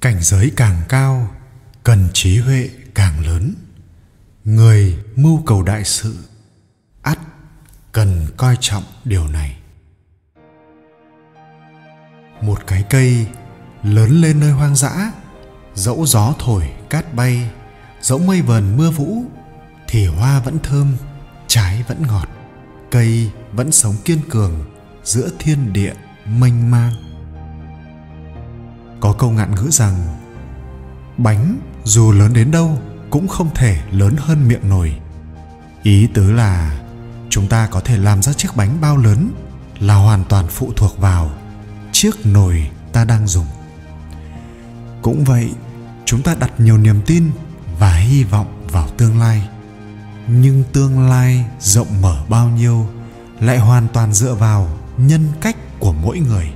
cảnh giới càng cao, cần trí huệ càng lớn. Người mưu cầu đại sự, ắt cần coi trọng điều này. Một cái cây lớn lên nơi hoang dã, dẫu gió thổi cát bay, dẫu mây vờn mưa vũ, thì hoa vẫn thơm, trái vẫn ngọt, cây vẫn sống kiên cường giữa thiên địa mênh mang có câu ngạn ngữ rằng, bánh dù lớn đến đâu cũng không thể lớn hơn miệng nồi. Ý tứ là chúng ta có thể làm ra chiếc bánh bao lớn là hoàn toàn phụ thuộc vào chiếc nồi ta đang dùng. Cũng vậy, chúng ta đặt nhiều niềm tin và hy vọng vào tương lai. Nhưng tương lai rộng mở bao nhiêu lại hoàn toàn dựa vào nhân cách của mỗi người.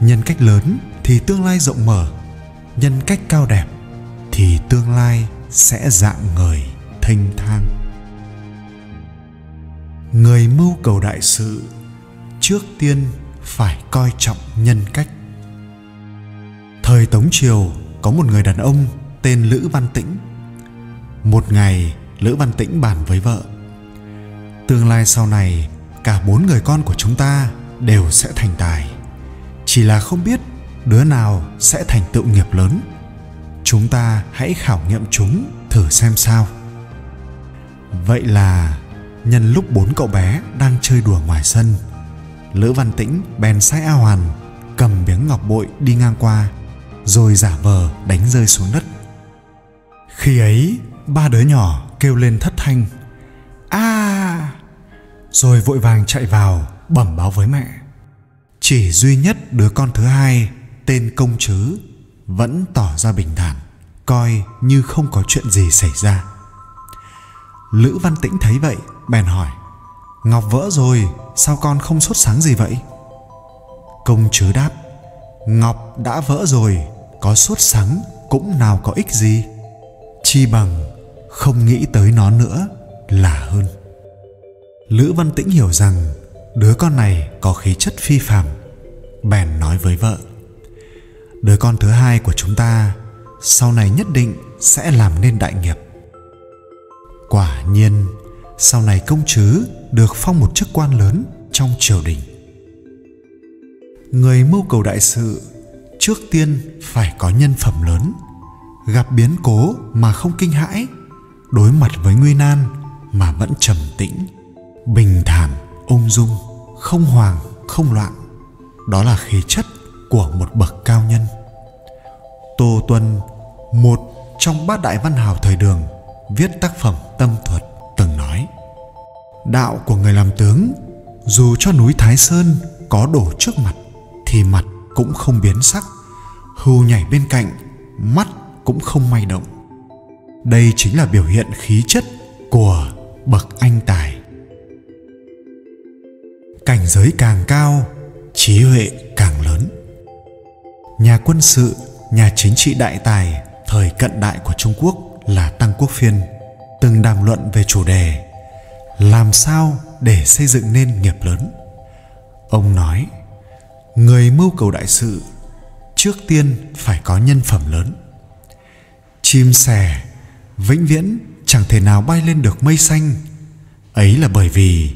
Nhân cách lớn thì tương lai rộng mở. Nhân cách cao đẹp thì tương lai sẽ dạng người thênh thang. Người mưu cầu đại sự trước tiên phải coi trọng nhân cách. Thời tống triều có một người đàn ông tên lữ văn tĩnh. Một ngày, lữ văn tĩnh bàn với vợ, tương lai sau này, cả bốn người con của chúng ta đều sẽ thành tài. Chỉ là không biết đứa nào sẽ thành tựu nghiệp lớn. Chúng ta hãy khảo nghiệm chúng thử xem sao. Vậy là nhân lúc bốn cậu bé đang chơi đùa ngoài sân, lữ văn tĩnh bèn sai a hoàn cầm miếng ngọc bội đi ngang qua, rồi giả vờ đánh rơi xuống đất. Khi ấy, ba đứa nhỏ kêu lên thất thanh, a! Rồi vội vàng chạy vào bẩm báo với mẹ. Chỉ duy nhất đứa con thứ hai tên công chớ vẫn tỏ ra bình thản, coi như không có chuyện gì xảy ra. Lữ văn tĩnh thấy vậy, bèn hỏi, ngọc vỡ rồi, sao con không sốt sáng gì vậy? Công chớ đáp, ngọc đã vỡ rồi, có sốt sáng cũng nào có ích gì? Chi bằng không nghĩ tới nó nữa là hơn. Lữ văn tĩnh hiểu rằng đứa con này có khí chất phi phàm, bèn nói với vợ đứa con thứ hai của chúng ta sau này nhất định sẽ làm nên đại nghiệp. Quả nhiên, sau này công chứ được phong một chức quan lớn trong triều đình. Người mưu cầu đại sự trước tiên phải có nhân phẩm lớn, gặp biến cố mà không kinh hãi, đối mặt với nguy nan mà vẫn trầm tĩnh, bình thản, ung dung, không hoàng, không loạn. Đó là khí chất của một bậc cao nhân. Tô tuân, một trong bát đại văn hào thời đường, viết tác phẩm tâm thuật từng nói, đạo của người làm tướng, dù cho núi thái sơn có đổ trước mặt, thì mặt cũng không biến sắc, hưu nhảy bên cạnh, mắt cũng không may động. Đây chính là biểu hiện khí chất của bậc anh tài. Cảnh giới càng cao, trí huệ càng lớn nhà quân sự, nhà chính trị đại tài, thời cận đại của trung quốc là tăng quốc phiên, từng đàm luận về chủ đề làm sao để xây dựng nên nghiệp lớn. Ông nói, người mưu cầu đại sự trước tiên phải có nhân phẩm lớn. Chim sẻ, vĩnh viễn chẳng thể nào bay lên được mây xanh. Ấy là bởi vì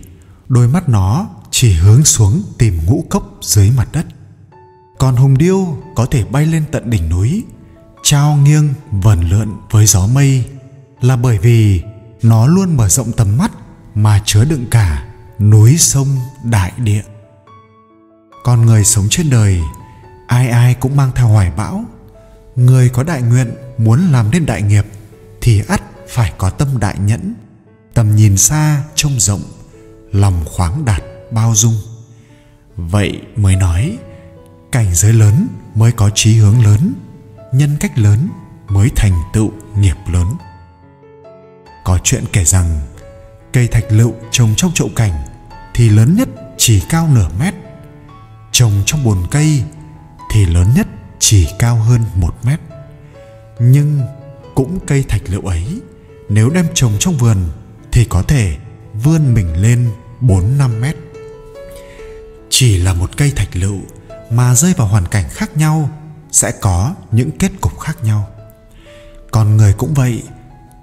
đôi mắt nó chỉ hướng xuống tìm ngũ cốc dưới mặt đất còn hùng điêu có thể bay lên tận đỉnh núi, trao nghiêng vần lượn với gió mây, là bởi vì nó luôn mở rộng tầm mắt mà chứa đựng cả núi sông đại địa. Con người sống trên đời, ai ai cũng mang theo hoài bão. Người có đại nguyện muốn làm nên đại nghiệp thì ắt phải có tâm đại nhẫn, tầm nhìn xa trông rộng, lòng khoáng đạt bao dung. Vậy mới nói cảnh giới lớn mới có chí hướng lớn, nhân cách lớn mới thành tựu nghiệp lớn có chuyện kể rằng, cây thạch lựu trồng trong chậu cảnh thì lớn nhất chỉ cao nửa mét, trồng trong bồn cây thì lớn nhất chỉ cao hơn một mét nhưng cũng cây thạch lựu ấy, nếu đem trồng trong vườn thì có thể vươn mình lên 4-5 mét. Chỉ là một cây thạch lựu mà rơi vào hoàn cảnh khác nhau, sẽ có những kết cục khác nhau. Còn người cũng vậy,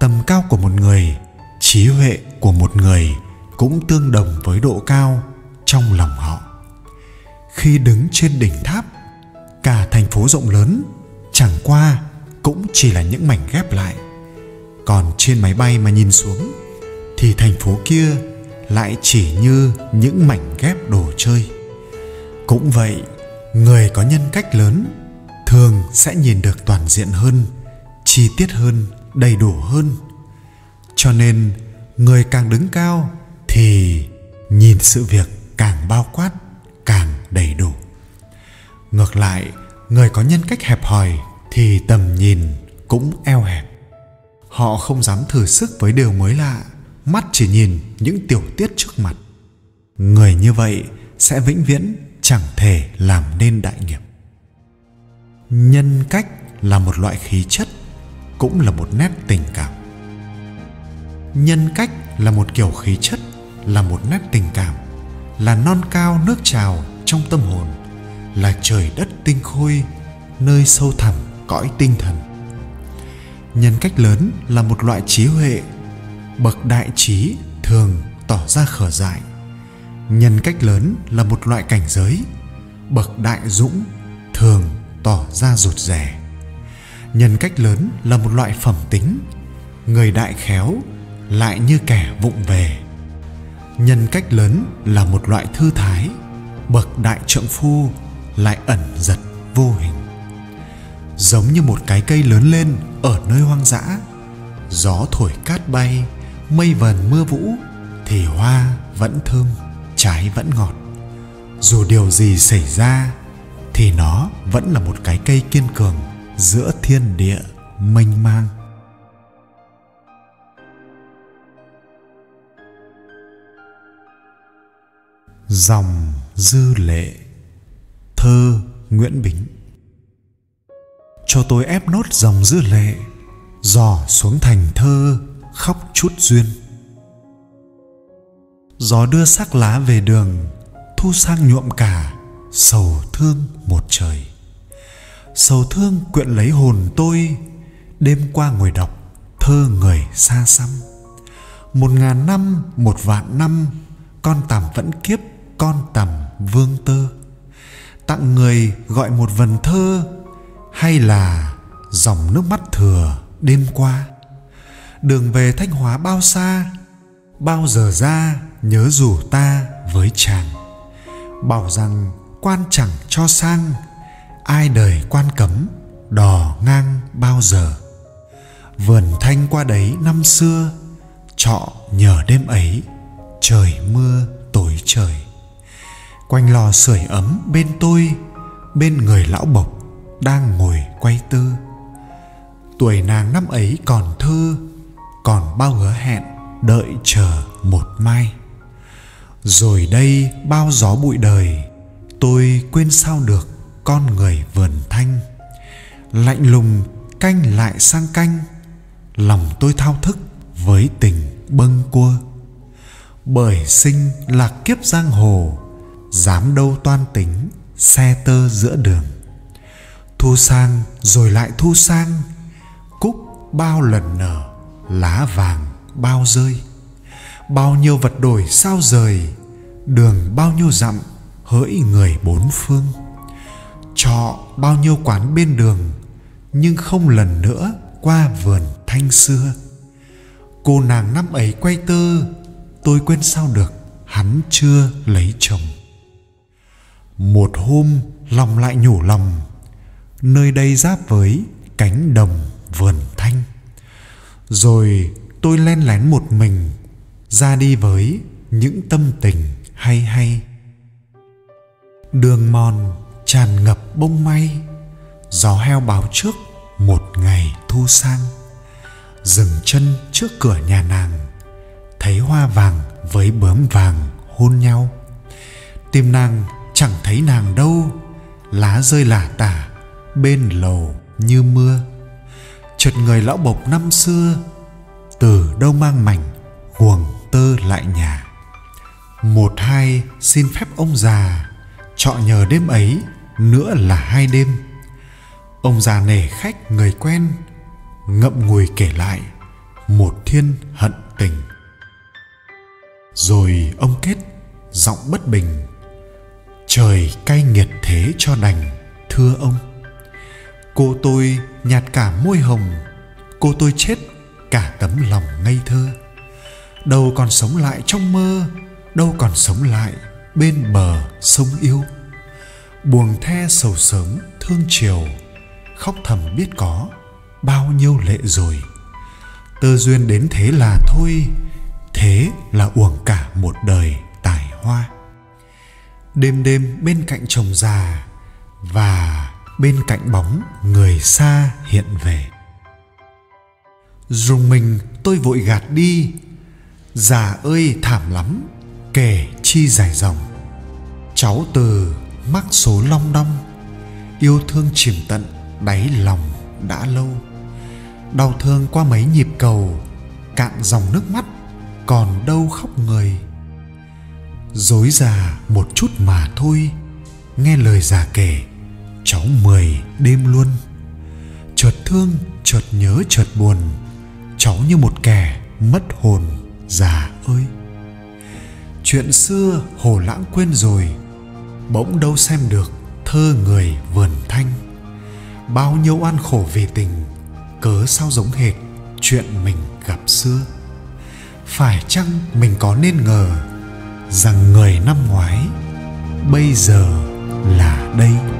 tầm cao của một người, trí huệ của một người cũng tương đồng với độ cao trong lòng họ. Khi đứng trên đỉnh tháp, cả thành phố rộng lớn, chẳng qua cũng chỉ là những mảnh ghép lại. Còn trên máy bay mà nhìn xuống, thì thành phố kia lại chỉ như những mảnh ghép đồ chơi. Cũng vậy người có nhân cách lớn, thường sẽ nhìn được toàn diện hơn, chi tiết hơn, đầy đủ hơn. Cho nên, người càng đứng cao thì nhìn sự việc càng bao quát, càng đầy đủ. Ngược lại, người có nhân cách hẹp hòi thì tầm nhìn cũng eo hẹp. Họ không dám thử sức với điều mới lạ, mắt chỉ nhìn những tiểu tiết trước mặt. Người như vậy sẽ vĩnh viễn chẳng thể làm nên đại nghiệp. Nhân cách là một loại khí chất, cũng là một nét tình cảm. Nhân cách là một kiểu khí chất, là một nét tình cảm, là non cao nước trào trong tâm hồn, là trời đất tinh khôi, nơi sâu thẳm cõi tinh thần. Nhân cách lớn là một loại trí huệ, bậc đại trí thường tỏ ra khở dại nhân cách lớn là một loại cảnh giới. Bậc đại dũng thường tỏ ra rụt rè. Nhân cách lớn là một loại phẩm tính. Người đại khéo lại như kẻ vụng về. Nhân cách lớn là một loại thư thái. Bậc đại trượng phu lại ẩn giật vô hình. Giống như một cái cây lớn lên ở nơi hoang dã. Gió thổi cát bay, mây vần mưa vũ, thì hoa vẫn thơm trái vẫn ngọt. Dù điều gì xảy ra, thì nó vẫn là một cái cây kiên cường giữa thiên địa mênh mang. Dòng dư lệ, thơ nguyễn bính. Cho tôi ép nốt dòng dư lệ, dò xuống thành thơ khóc chút duyên gió đưa sắc lá về đường, thu sang nhuộm cả sầu thương một trời. Sầu thương quyện lấy hồn tôi, đêm qua ngồi đọc thơ người xa xăm. Một ngàn năm, một vạn năm, con tằm vẫn kiếp, con tằm vương tơ. Tặng người gọi một vần thơ, hay là dòng nước mắt thừa đêm qua. Đường về thanh hóa bao xa, bao giờ ra nhớ rủ ta với chàng. Bảo rằng quan chẳng cho sang, ai đời quan cấm, đò ngang bao giờ. Vườn thanh qua đấy năm xưa, trọ nhờ đêm ấy, trời mưa tối trời. Quanh lò sưởi ấm bên tôi, bên người lão bộc đang ngồi quay tư. Tuổi nàng năm ấy còn thơ, còn bao hứa hẹn đợi chờ một mai rồi đây bao gió bụi đời, tôi quên sao được con người vườn thanh. Lạnh lùng, canh lại sang canh, lòng tôi thao thức với tình bâng cua bởi sinh là kiếp giang hồ, dám đâu toan tính xe tơ giữa đường. Thu sang rồi lại thu sang cúc bao lần nở, lá vàng bao rơi bao nhiêu vật đổi sao rời, đường bao nhiêu dặm hỡi người bốn phương. Trọ bao nhiêu quán bên đường, nhưng không lần nữa qua vườn thanh xưa. Cô nàng năm ấy quay tơ, tôi quên sao được, hắn chưa lấy chồng. Một hôm, lòng lại nhủ lòng nơi đây giáp với cánh đồng vườn thanh. Rồi tôi len lén một mình ra đi với những tâm tình hay hay. Đường mòn tràn ngập bông may, gió heo báo trước một ngày thu sang. Dừng chân trước cửa nhà nàng, thấy hoa vàng với bướm vàng hôn nhau. Tim nàng chẳng thấy nàng đâu, lá rơi lả tả bên lầu như mưa. Chợt người lão bộc năm xưa, từ đâu mang mảnh huồng tơ lại nhà. Một hai xin phép ông già, trọ nhờ đêm ấy, nữa là hai đêm. Ông già nể khách người quen, ngậm ngùi kể lại, một thiên hận tình. Rồi ông kết, giọng bất bình. Trời cay nghiệt thế cho đành, thưa ông. Cô tôi nhạt cả môi hồng, cô tôi chết cả tấm lòng ngây thơ đâu còn sống lại trong mơ, đâu còn sống lại bên bờ sông yêu. Buồng the sầu sớm thương chiều, khóc thầm biết có bao nhiêu lệ rồi. Tơ duyên đến thế là thôi, thế là uổng cả một đời tài hoa. Đêm đêm bên cạnh chồng già và bên cạnh bóng người xa hiện về. Dùng mình, tôi vội gạt đi già ơi thảm lắm, kể chi dài dòng. Cháu từ mắc số long đong, yêu thương chìm tận đáy lòng đã lâu. Đau thương qua mấy nhịp cầu, cạn dòng nước mắt, còn đâu khóc người. Dối già một chút mà thôi, nghe lời già kể, cháu mười đêm luôn. Chợt thương, chợt nhớ, chợt buồn, cháu như một kẻ mất hồn già ơi, chuyện xưa hồ lãng quên rồi, bỗng đâu xem được thơ người vườn thanh. Bao nhiêu oan khổ vì tình, cớ sao giống hệt chuyện mình gặp xưa. Phải chăng mình có nên ngờ rằng người năm ngoái bây giờ là đây?